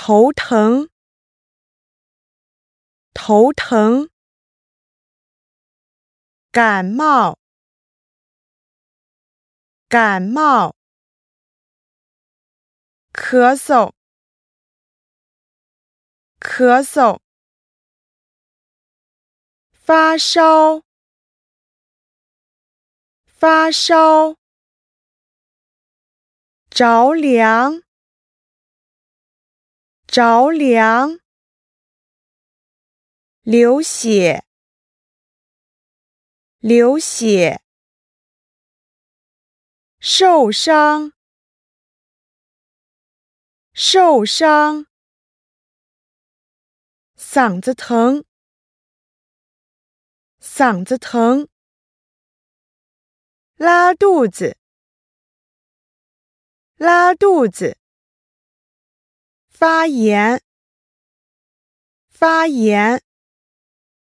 头疼，头疼，感冒，感冒，咳嗽，咳嗽，发烧，发烧，着凉。着凉，流血，流血，受伤，受伤，嗓子疼，嗓子疼，拉肚子，拉肚子。发言，发言。